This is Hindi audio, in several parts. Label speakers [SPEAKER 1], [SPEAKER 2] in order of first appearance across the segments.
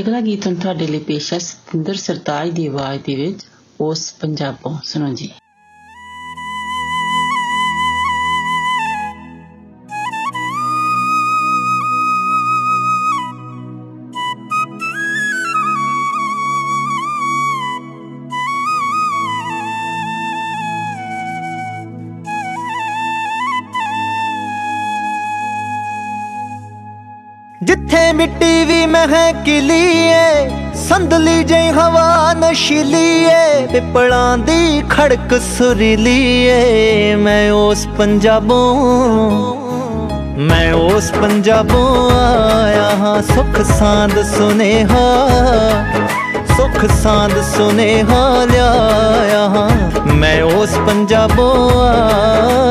[SPEAKER 1] ਅਗਲਾ ਗੀਤ ਹੁਣ ਤੁਹਾਡੇ ਲਈ ਪੇਸ਼ ਹੈ ਸਤਿੰਦਰ ਸਰਤਾਜ ਦੀ ਆਵਾਜ਼ ਦੇ ਵਿੱਚ ਉਸ ਪੰਜਾਬੋਂ ਸੁਣੋ ਜੀ
[SPEAKER 2] ਜਿੱਥੇ ਮਿੱਟੀ ਵੀ ਮਹਿਕਲੀ ਏ ਸੰਦਲੀ ਜਈ ਹਵਾ ਨਸ਼ੀਲੀ ਏ ਪਿਪਲਾਂ ਦੀ ਖੜਕ ਸੁਰੀਲੀ ਏ ਮੈਂ ਉਸ ਪੰਜਾਬੋਂ, ਮੈਂ ਉਸ ਪੰਜਾਬੋਂ ਆਇਆ ਹਾਂ। ਸੁਖ ਸਾਂਦ ਸੁਨੇਹਾ, ਸੁਖ ਸਾਂਦ ਸੁਨੇਹਾ ਲਿਆਇਆ ਹਾਂ। ਮੈਂ ਉਸ ਪੰਜਾਬੋਂ ਆਇਆ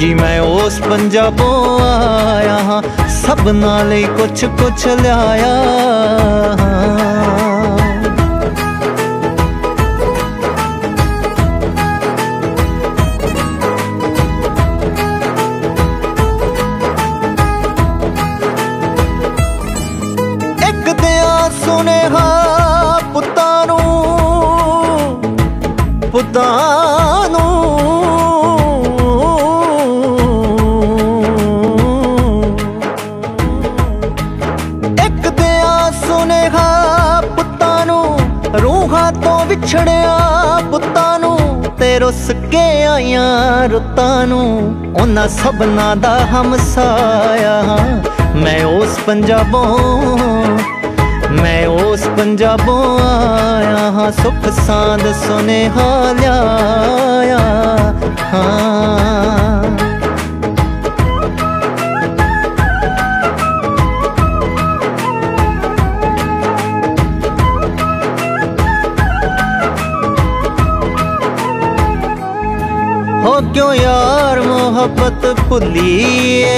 [SPEAKER 2] जी मैं उस पंजाबों आया हाँ सब नाले कुछ कुछ लिया। ਰੁੱਸ ਕੇ ਆਈਆਂ ਰੁੱਤਾਂ ਨੂੰ, ਉਹਨਾਂ ਸਭਨਾਂ ਦਾ ਹਮਸਾਇਆ ਮੈਂ ਉਸ ਪੰਜਾਬੋਂ, ਮੈਂ ਉਸ ਪੰਜਾਬੋਂ ਆਇਆ ਹਾਂ, ਸੁਖ ਸਾਂਦ ਸੁਨੇਹਾ ਲਿਆਇਆ ਹਾਂ। ਕਿਉਂ ਯਾਰ ਮੁਹੱਬਤ ਭੁੱਲੀਏ।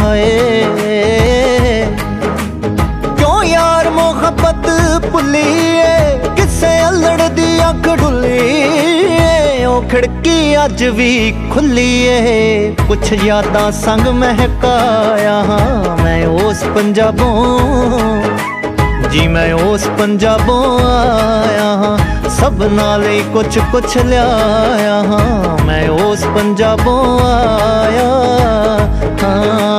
[SPEAKER 2] ਹਾਏ। ਕਿਉਂ ਯਾਰ ਮੁਹੱਬਤ ਭੁੱਲੀਏ? ਕਿਸੇ ਅਲੜ ਦੀ ਅੱਖ ਢੁੱਲੀਏ ਉਹ ਖਿੜਕੀ ਅੱਜ ਵੀ ਖੁੱਲੀ ਏ ਕੁਛ ਯਾਦਾਂ ਸੰਗ ਮਹਿਕਾਇਆ ਹਾਂ ਮੈਂ ਉਸ ਪੰਜਾਬੋਂ। ਜੀ ਮੈਂ ਉਸ ਪੰਜਾਬੋਂ ਆਇਆ ਹਾਂ ਸਭਨਾਂ ਲਈ ਕੁਛ ਕੁਛ ਲਿਆਇਆ ਹਾਂ ਮੈਂ ਉਸ ਪੰਜਾਬੋਂ ਆਇਆ ਹਾਂ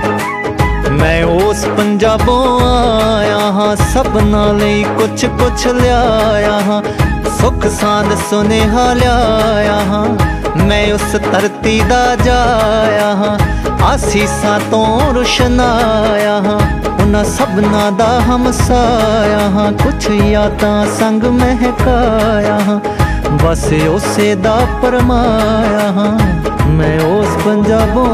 [SPEAKER 2] ਮੈਂ ਉਸ ਪੰਜਾਬੋਂ ਆਇਆ ਹਾਂ ਸਭਨਾਂ ਲਈ ਕੁਛ ਕੁਛ ਲਿਆਇਆ ਹਾਂ, ਸੁਖ ਸਾਂਦ ਸੁਨੇਹਾ ਲਿਆਇਆ ਹਾਂ, ਮੈਂ ਉਸ ਧਰਤੀ ਦਾ ਜਾਇਆ ਹਾਂ, ਆਸੀਸਾਂ ਤੋਂ ਰੁਸ਼ਨਾਇਆ ਹਾਂ, ਉਹਨਾਂ ਸਭਨਾਂ ਦਾ ਹਮਸਾਇਆ ਹਾਂ, ਕੁਛ ਯਾਦਾਂ ਸੰਗ ਮਹਿਕਾਇਆ ਹਾਂ, ਬਸ ਉਸੇ ਦਾ ਪਰਮਾਇਆ ਹਾਂ, ਮੈਂ ਉਸ ਪੰਜਾਬੋਂ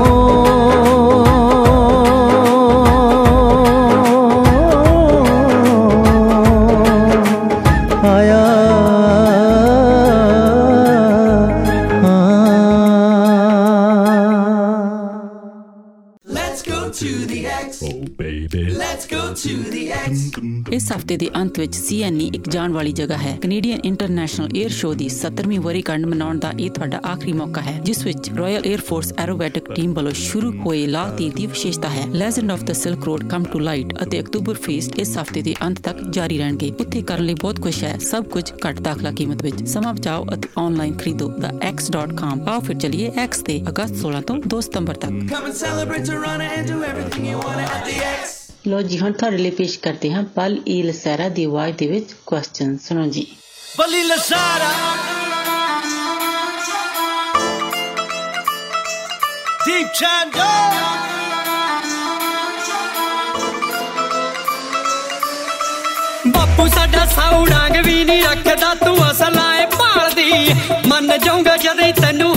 [SPEAKER 1] ਇਸ ਹਫ਼ਤੇ ਦੇ ਅੰਤ ਵਿੱਚ ਸੀਐਨਈ ਇੱਕ ਜਾਣ ਵਾਲੀ ਜਗ੍ਹਾ ਹੈ। ਕੈਨੇਡੀਅਨ ਇੰਟਰਨੈਸ਼ਨਲ 에ਅਰ ਸ਼ੋਅ ਦੀ 70ਵੀਂ ਵਰ੍ਹੇਗੰਢ ਮਨਾਉਣ ਦਾ ਇਹ ਤੁਹਾਡਾ ਆਖਰੀ ਮੌਕਾ ਹੈ, ਜਿਸ ਵਿੱਚ Royal Air Force aerobatic team ਵੱਲੋਂ ਸ਼ੁਰੂ ਹੋਏ ਲਾਲ ਤੀਰ ਦੀ ਵਿਸ਼ੇਸ਼ਤਾ ਹੈ। Legend of the silk road come to light ਅਤੇ ਅਕਤੂਬਰ ਫੀਸਟ ਇਸ ਹਫ਼ਤੇ ਦੇ ਅੰਤ ਤੱਕ ਜਾਰੀ ਰਹਿਣਗੇ। ਉੱਥੇ ਕਰਨ ਲਈ ਬਹੁਤ ਕੁਝ ਹੈ, ਸਭ ਕੁਝ ਘੱਟ ਦਾਖਲਾ ਕੀਮਤ ਵਿੱਚ। ਸਮਾਂ ਬਚਾਓ ਅਤੇ ਆਨਲਾਈਨ ਖਰੀਦੋ। ਦਾ x.com ਆਓ ਫਿਰ ਚਲਿਏ x ਤੇ ਅਗਸਤ 16 ਤੋਂ 2 ਸਤੰਬਰ ਤੱਕ। Come and celebrate Toronto and do everything you want at the X. ਲੋ ਜੀ ਹੁਣ ਤੁਹਾਡੇ ਲਈ ਪੇਸ਼ ਕਰਦੇ ਹਾਂ ਪਲ ਈ ਲਸਾਰਾ ਦੀ ਆਵਾਜ਼ ਦੇ ਵਿੱਚ ਕੁਐਸਚਨ ਸੁਣੋ ਜੀ
[SPEAKER 2] ਬਲੀ ਲਸਾਰਾ ਦੀਪ ਚੰਦੋ
[SPEAKER 3] ਬਾਪੂ ਸਾਡਾ ਸਾਉਣਾਂਗ ਵੀ ਨਹੀਂ ਰੱਖਦਾ ਤੂੰ ਅਸਲਾਂ ਏ ਭਾਲਦੀ ਮੰਨ ਜਾਊਗਾ ਜਦ ਤੈਨੂੰ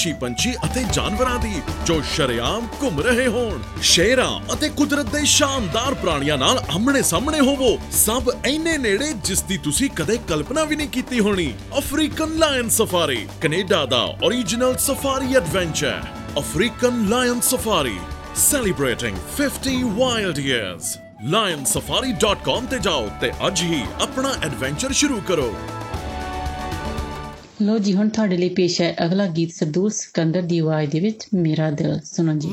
[SPEAKER 4] ਵਿਦੇਸ਼ੀ ਪੰਛੀ ਅਤੇ ਜਾਨਵਰਾਂ ਦੀ, ਜੋ ਸ਼ਰਿਆਮ ਘੁੰਮ ਰਹੇ ਹੋਣ। ਸ਼ੇਰਾਂ ਅਤੇ ਕੁਦਰਤ ਦੇ ਸ਼ਾਨਦਾਰ ਪ੍ਰਾਣੀਆਂ ਨਾਲ ਆਮਣੇ ਸਾਹਮਣੇ ਹੋਵੋ। ਸਭ ਐਨੇ ਨੇੜੇ ਜਿਸ ਦੀ ਤੁਸੀਂ ਕਦੇ ਕਲਪਨਾ ਵੀ ਨਹੀਂ ਕੀਤੀ ਹੋਣੀ। ਅਫਰੀਕਨ ਲਾਇਨ ਸਫਾਰੀ, ਕੈਨੇਡਾ ਦਾ origignal safari adventure African lion safari, celebrating 50 wild years lionsafari.com ਤੇ ਜਾਓ ਤੇ ਅੱਜ ਹੀ ਆਪਣਾ ਐਡਵੈਂਚਰ ਸ਼ੁਰੂ ਕਰੋ।
[SPEAKER 5] ਲੋ ਜੀ, ਹੁਣ ਤੁਹਾਡੇ ਲਈ ਪੇਸ਼ ਹੈ ਅਗਲਾ ਗੀਤ ਸਰਦੂਲ ਸਿਕੰਦਰ ਦੀ ਆਵਾਜ਼ ਦੇ ਵਿੱਚ, ਮੇਰਾ ਦਿਲ, ਸੁਣੋ ਜੀ।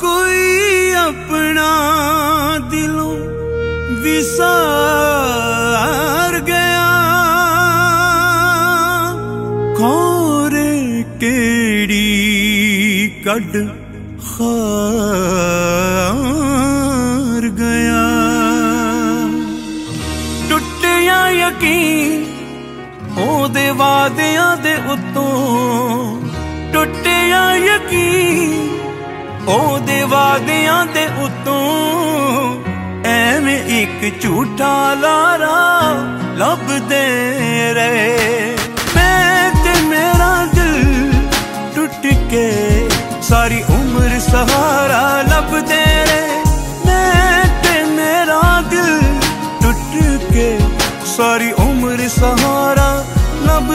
[SPEAKER 6] ਕੋਈ ਆਪਣਾ ਦਿਲੋਂ ਵਿਸਾਰ ਗਿਆ। ਖੋਰੇ ਕਿਹੜੀ ਕੱਢ ਖਾਰ ਗਿਆ। ਯਕੀਨ ਉਹਦੇ ਵਾਦਿਆਂ ਦੇ ਉੱਤੋਂ ਟੁੱਟਿਆ ਯਕੀਨ ਉਹਦੇ ਵਾਦਿਆਂ ਦੇ ਉੱਤੋਂ ਐਵੇਂ ਇੱਕ ਝੂਠਾ ਲਾਰਾ ਲੱਭਦੇ ਰਹੇ। ਮੈਂ ਤੇ ਮੇਰਾ ਦਿਲ ਟੁੱਟ ਕੇ ਸਾਰੀ ਉਮਰ ਸਹਾਰਾ ਲੱਭਦੇ ਰਹੇ। ਮੈਂ ਤੇ ਮੇਰਾ ਦਿਲ ਟੁੱਟ ਕੇ सारी उम्र सहारा
[SPEAKER 7] लब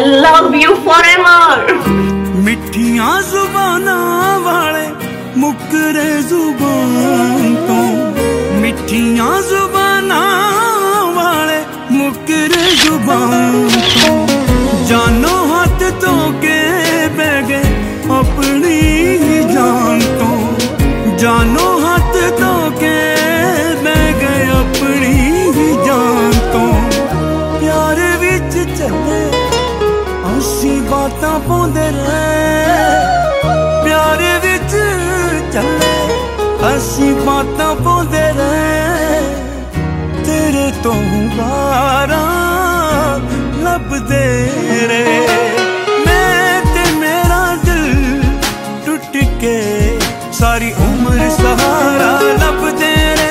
[SPEAKER 7] love you forever.
[SPEAKER 6] सारा लब दे रे। मैं ते मेरा दिल टूट के सारी उम्र सहारा लब दे रे।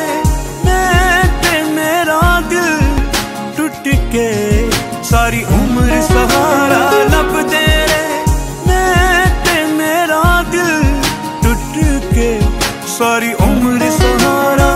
[SPEAKER 6] मैं ते मेरा दिल टूट के सारी उम्र सहारा लब दे रे। मैं ते मेरा दिल टूट के सारी
[SPEAKER 5] उम्र सहारा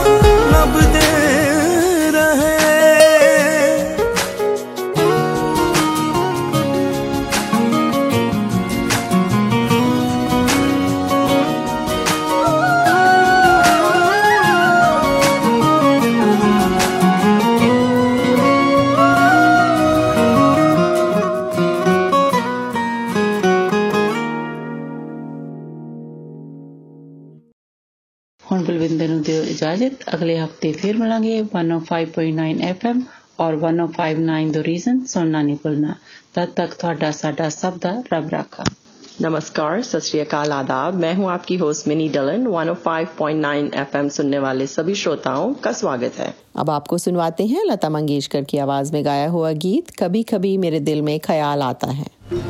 [SPEAKER 5] ਨੂੰ ਦਿਓ ਇਜਾਜ਼ਤ ਅਗਲੇ ਹਫਤੇ ਫਿਰ ਮਿਲਾਂਗੇ 105.9 FM ਔਰ 1059 ਦ ਰੀਜ਼ਨ ਸੁਣਨਾ ਨਹੀਂ ਭੁੱਲਣਾ ਤਦ ਤੱਕ ਤੁਹਾਡਾ ਸਾਡਾ ਸਭ ਦਾ ਰੱਬ ਰਾਖਾ
[SPEAKER 7] नमस्कार सत श्री अकाल आदाब मैं हूं आपकी होस्ट मिनी डलन 105.9 एफएम सुनने वाले सभी श्रोताओं का स्वागत है
[SPEAKER 8] अब आपको सुनवाते हैं लता मंगेशकर की आवाज में गाया हुआ गीत कभी कभी मेरे दिल में ख्याल आता है
[SPEAKER 9] कभी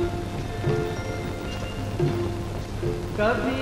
[SPEAKER 9] कभी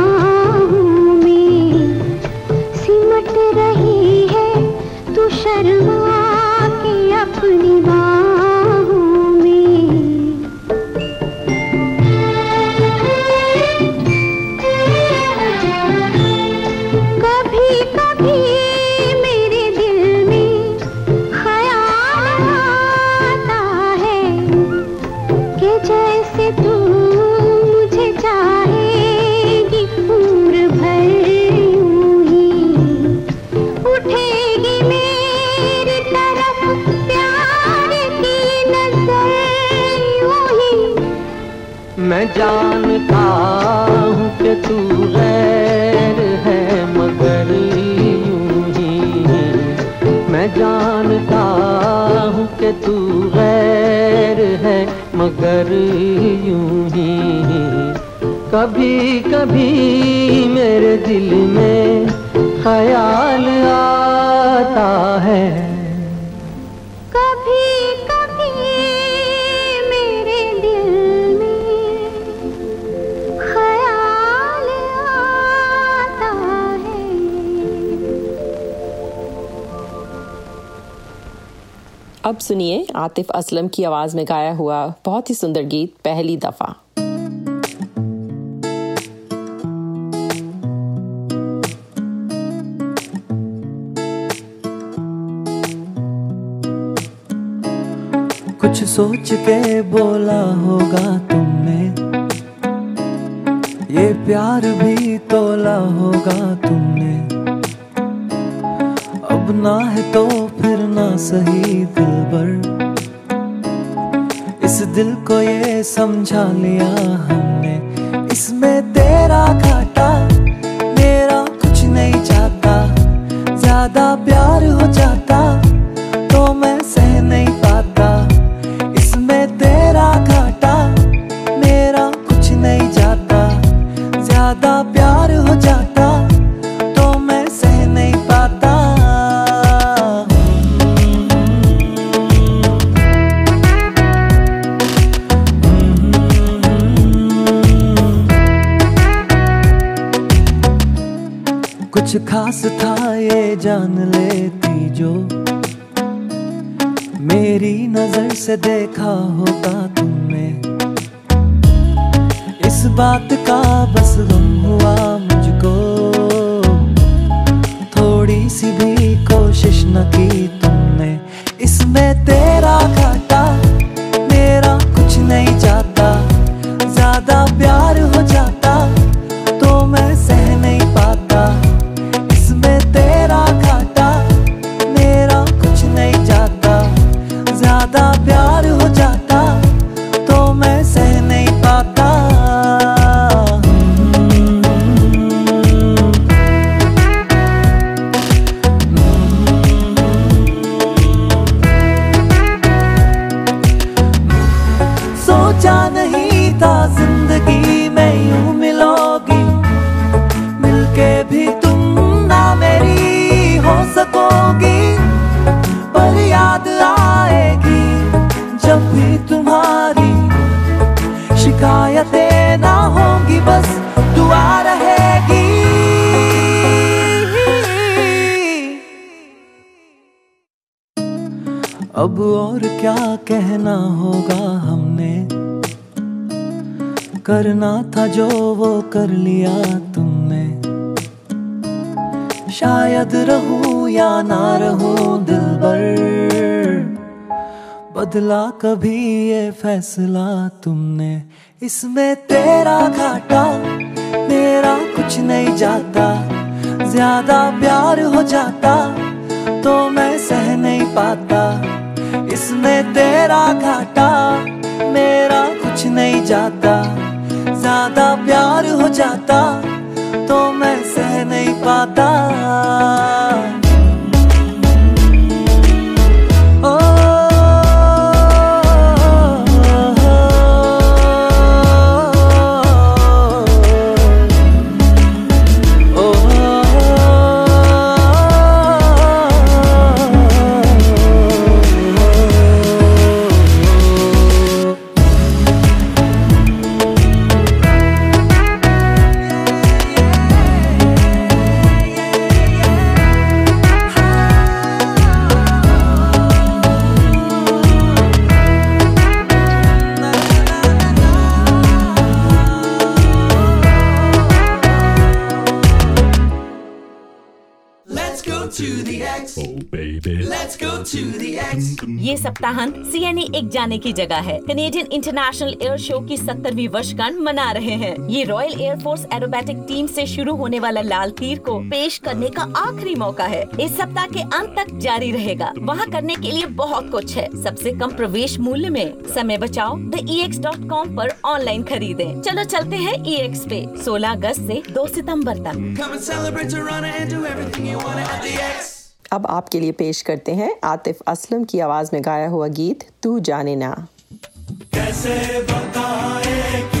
[SPEAKER 8] आतिफ असलम की आवाज़ में गाया हुआ बहुत ही सुंदर गीत पहली दफ़ा।
[SPEAKER 10] कुछ सोच के बोला होगा तुमने। ये प्यार भी तोला होगा तुमने। अब ना है तो फिर ना सही दिल बढ़ दिल को ये समझा लिया हमने। इसमें तेरा से देखा हो। और क्या कहना होगा हमने? करना था जो वो कर लिया तुमने। शायद रहूँ या ना रहूँ दिल भर, बदला कभी ये फैसला तुमने। इसमें तेरा घाटा, मेरा कुछ नहीं जाता। ज़्यादा प्यार हो जाता तो मैं सह नहीं पाता। इसमें तेरा घाटा मेरा कुछ नहीं जाता। ज़्यादा प्यार हो जाता तो मैं सह नहीं पाता।
[SPEAKER 11] ये सप्ताहांत सीएनई एक जाने की जगह है। कनेडियन इंटरनेशनल एयर शो की सत्तरवीं वर्षगांठ मना रहे हैं। ये रॉयल एयरफोर्स एरोबेटिक टीम से शुरू होने वाला लाल तीर को पेश करने का आखिरी मौका है। इस सप्ताह के अंत तक जारी रहेगा। वहाँ करने के लिए बहुत कुछ है। सबसे कम प्रवेश मूल्य में समय बचाओ द डॉट कॉम पर ऑनलाइन खरीदे। चलो चलते हैं ई एक्स पे 16 अगस्त ऐसी दो सितंबर तक।
[SPEAKER 8] अब आपके लिए पेश करते हैं आतिफ असलम की आवाज़ में गाया हुआ गीत, तू जाने ना।
[SPEAKER 12] कैसे बताए के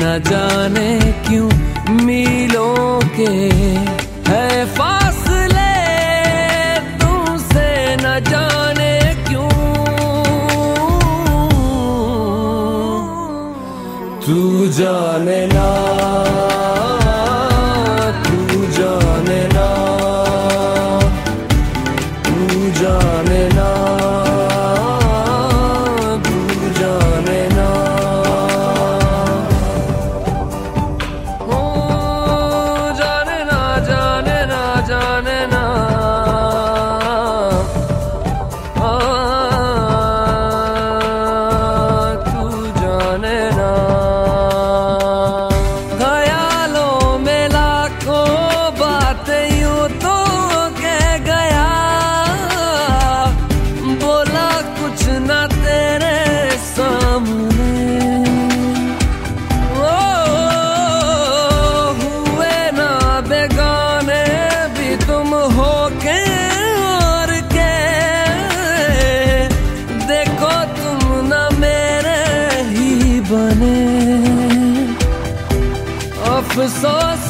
[SPEAKER 12] न जाने क्यों मीलों के sou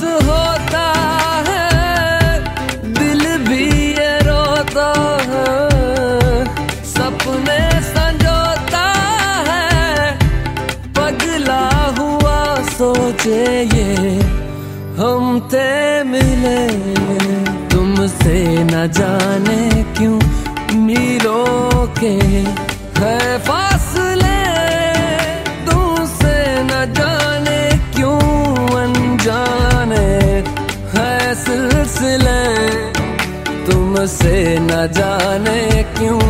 [SPEAKER 12] न जाने क्यों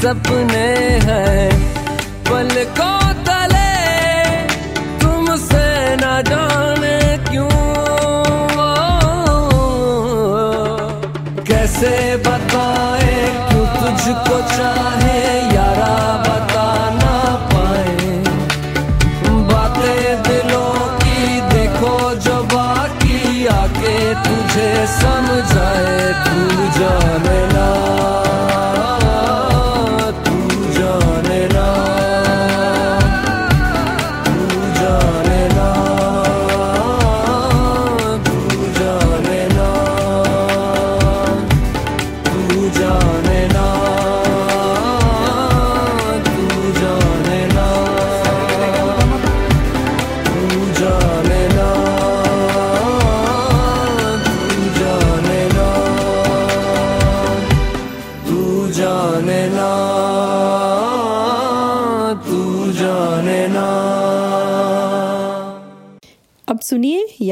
[SPEAKER 13] सपने हैं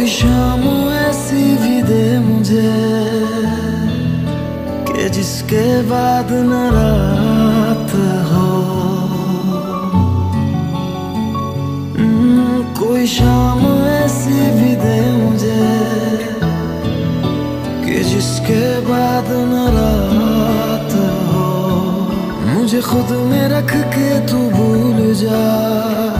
[SPEAKER 14] कोई ऐसी भी दे मुझे जिसके बाद न रात हो कोई भी दे मुझे कि जिसके बाद न रात हो मुझे खुद में रख के तू भूल जा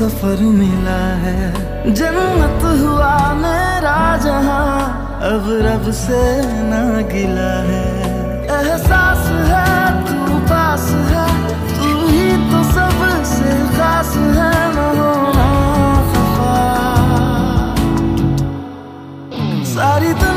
[SPEAKER 14] सफ़र मिला है। जन्नत हुआ मेरा जहाँ, अब रब से ना गिला है। एहसास है, तू पास है, तू ही तो सबसे खास है सारी दुनिया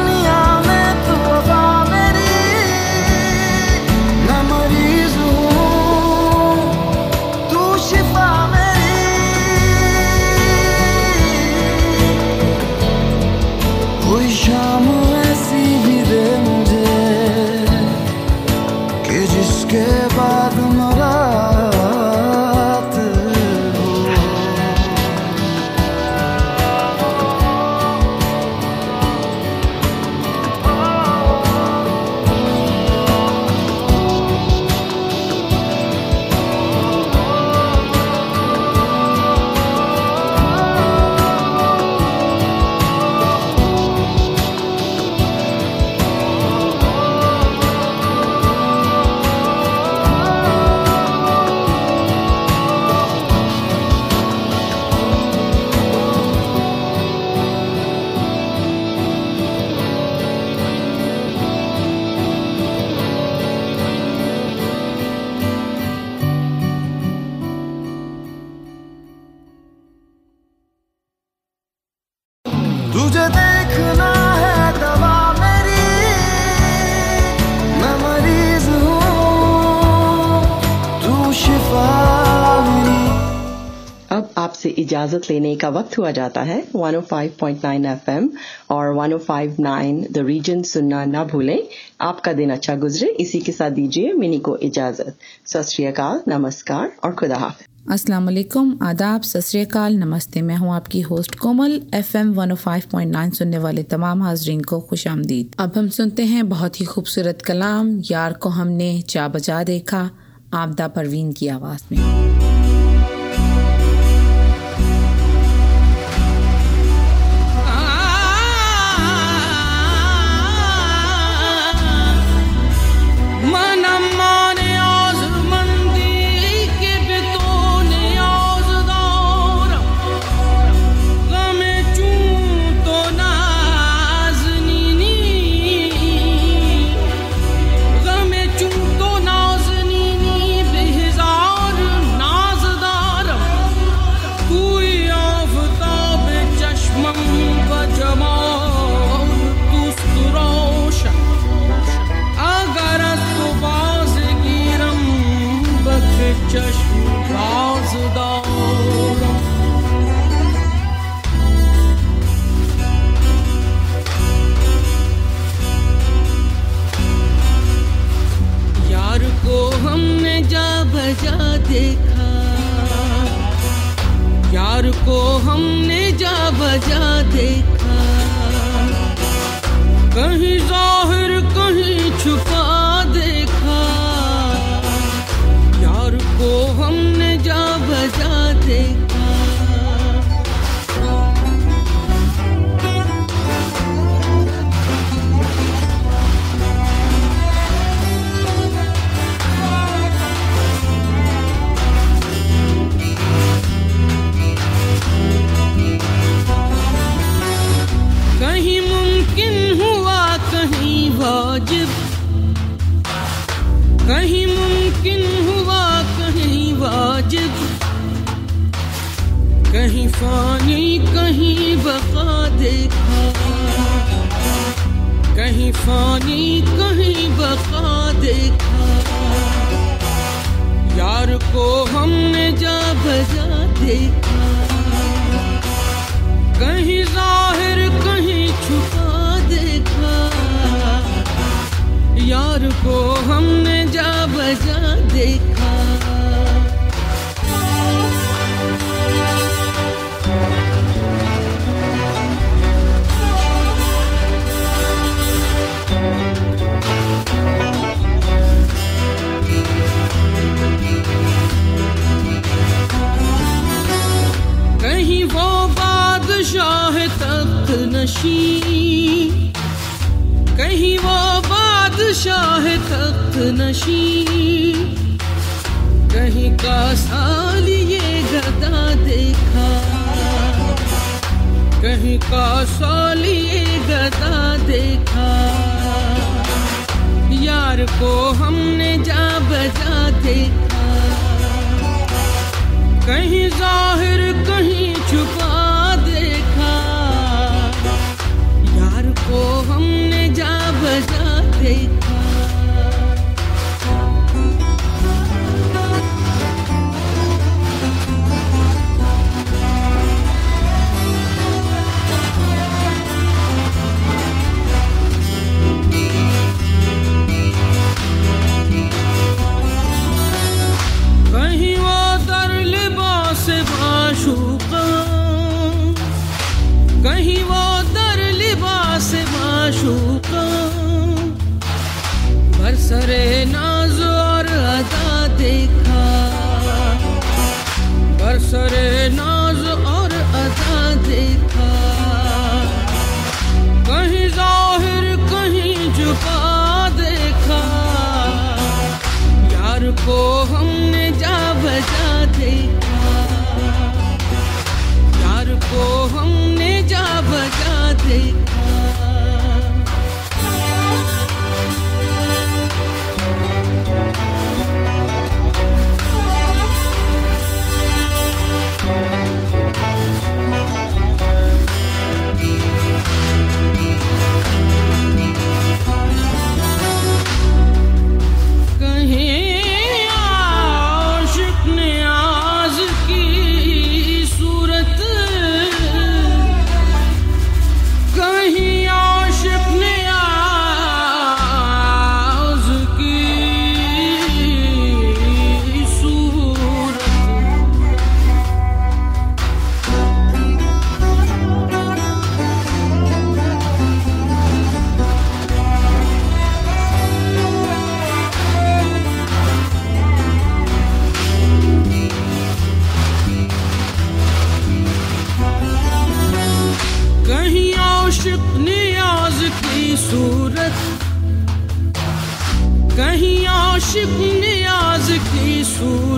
[SPEAKER 6] इजाज़त लेने का वक्त हुआ जाता है। 105.9 एफएम और 105.9 द रीजन सुनना ना भूलें। आपका दिन अच्छा गुजरे। इसी के साथ दीजिए मिनी को इजाज़त। सत नमस्कार और खुदा हाफिज।
[SPEAKER 15] अस्सलाम वालेकुम। आदाब। सत नमस्ते। मैं हूँ आपकी होस्ट कोमल। एफएम 105.9 सुनने वाले तमाम हाजरीन को खुश आमदीद। अब हम सुनते हैं बहुत ही खूबसूरत कलाम। यार को हमने चा बजा देखा। आपदा परवीन की आवाज़ में।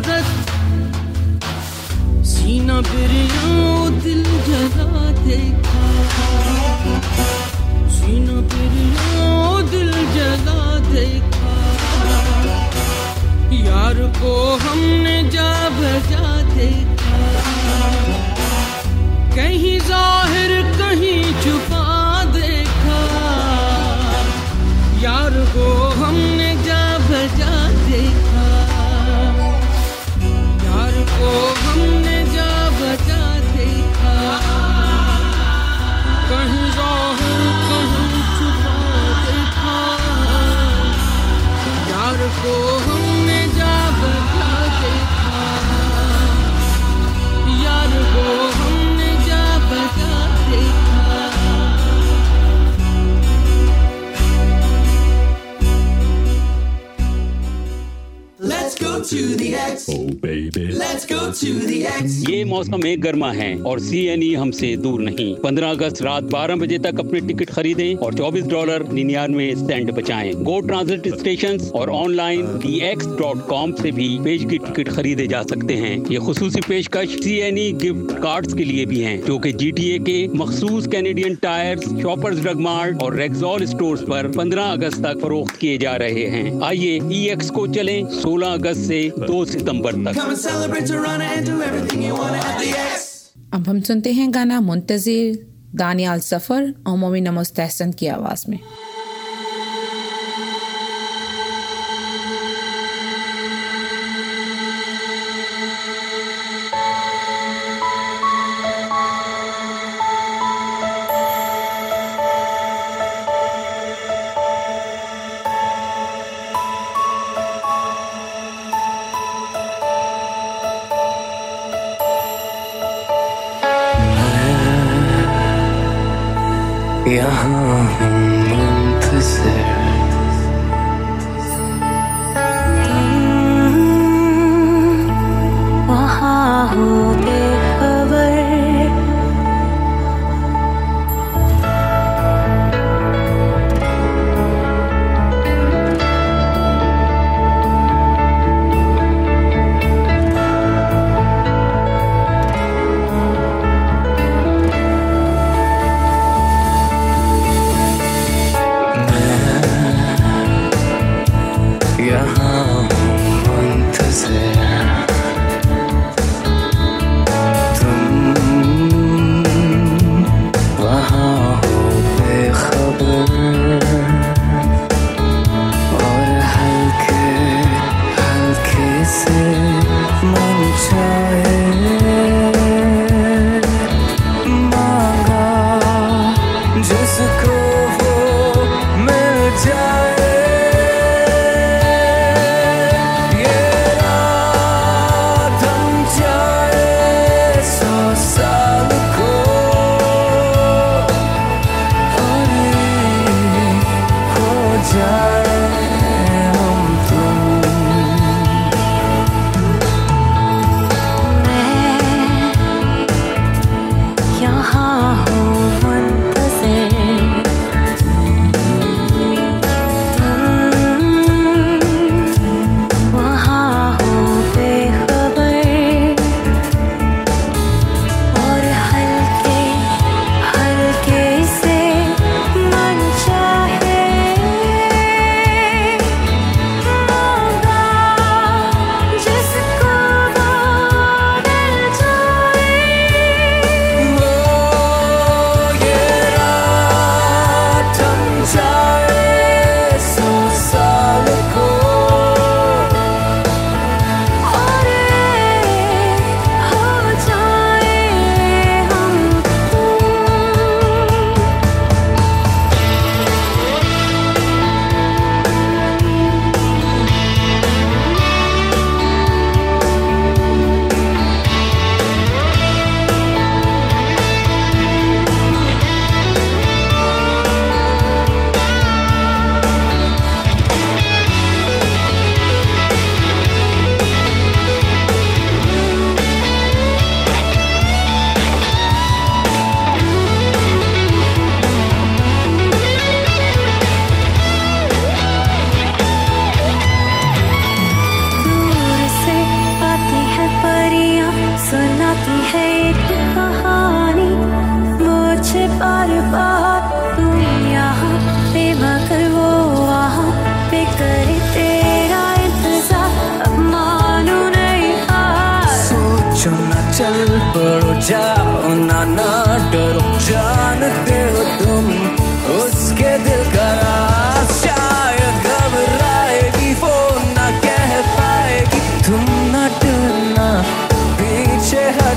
[SPEAKER 15] सूरत सीना बिरिया दिल जला देखा। सीना बिरिया दिल जला देखा। यार को हमने जा बजा देखा। कहीं ज़ाहिर
[SPEAKER 12] Baby. Let's go to the X.
[SPEAKER 16] ये मौसम एक गर्मा है और सी एन ई हमसे दूर नहीं। 15 अगस्त रात 12 बजे तक अपने टिकट खरीदें और 24 डॉलर निन्यानवे सेंट बचाएँ। गो ट्रांसिट स्टेशन और online D X dot com ऐसी भी पेज की टिकट खरीदे जा सकते हैं। ये खसूसी पेशकश C N E gift card के लिए भी है जो की जी टी ए के मखसूस Canadian Tire Shoppers Drug Mart और रेक्सॉल स्टोर आरोप पंद्रह अगस्त तक फरोख्त किए जा रहे हैं। आइए ई एक्स को चले सोलह अगस्त ऐसी दो सितंबर तक।
[SPEAKER 12] Celebrate Toronto and do everything you want at the X.
[SPEAKER 1] अब हम सुनते हैं गाना मुंतजिर दानियाल सफ़र और मोमिन नमोस्तहसन की आवाज़ में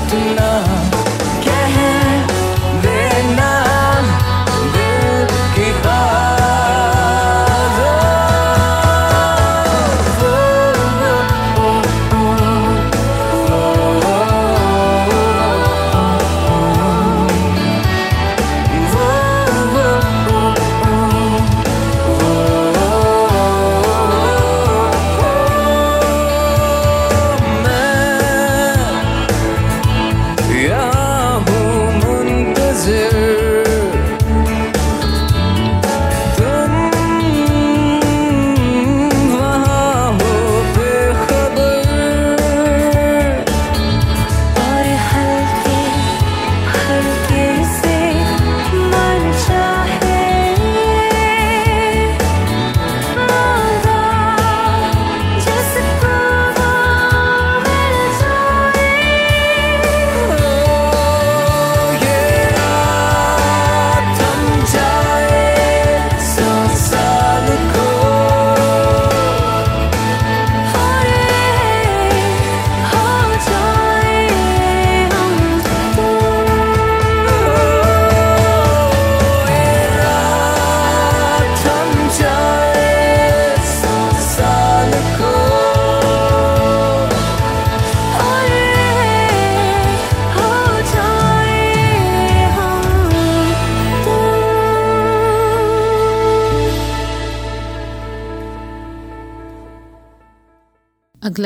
[SPEAKER 17] Tonight.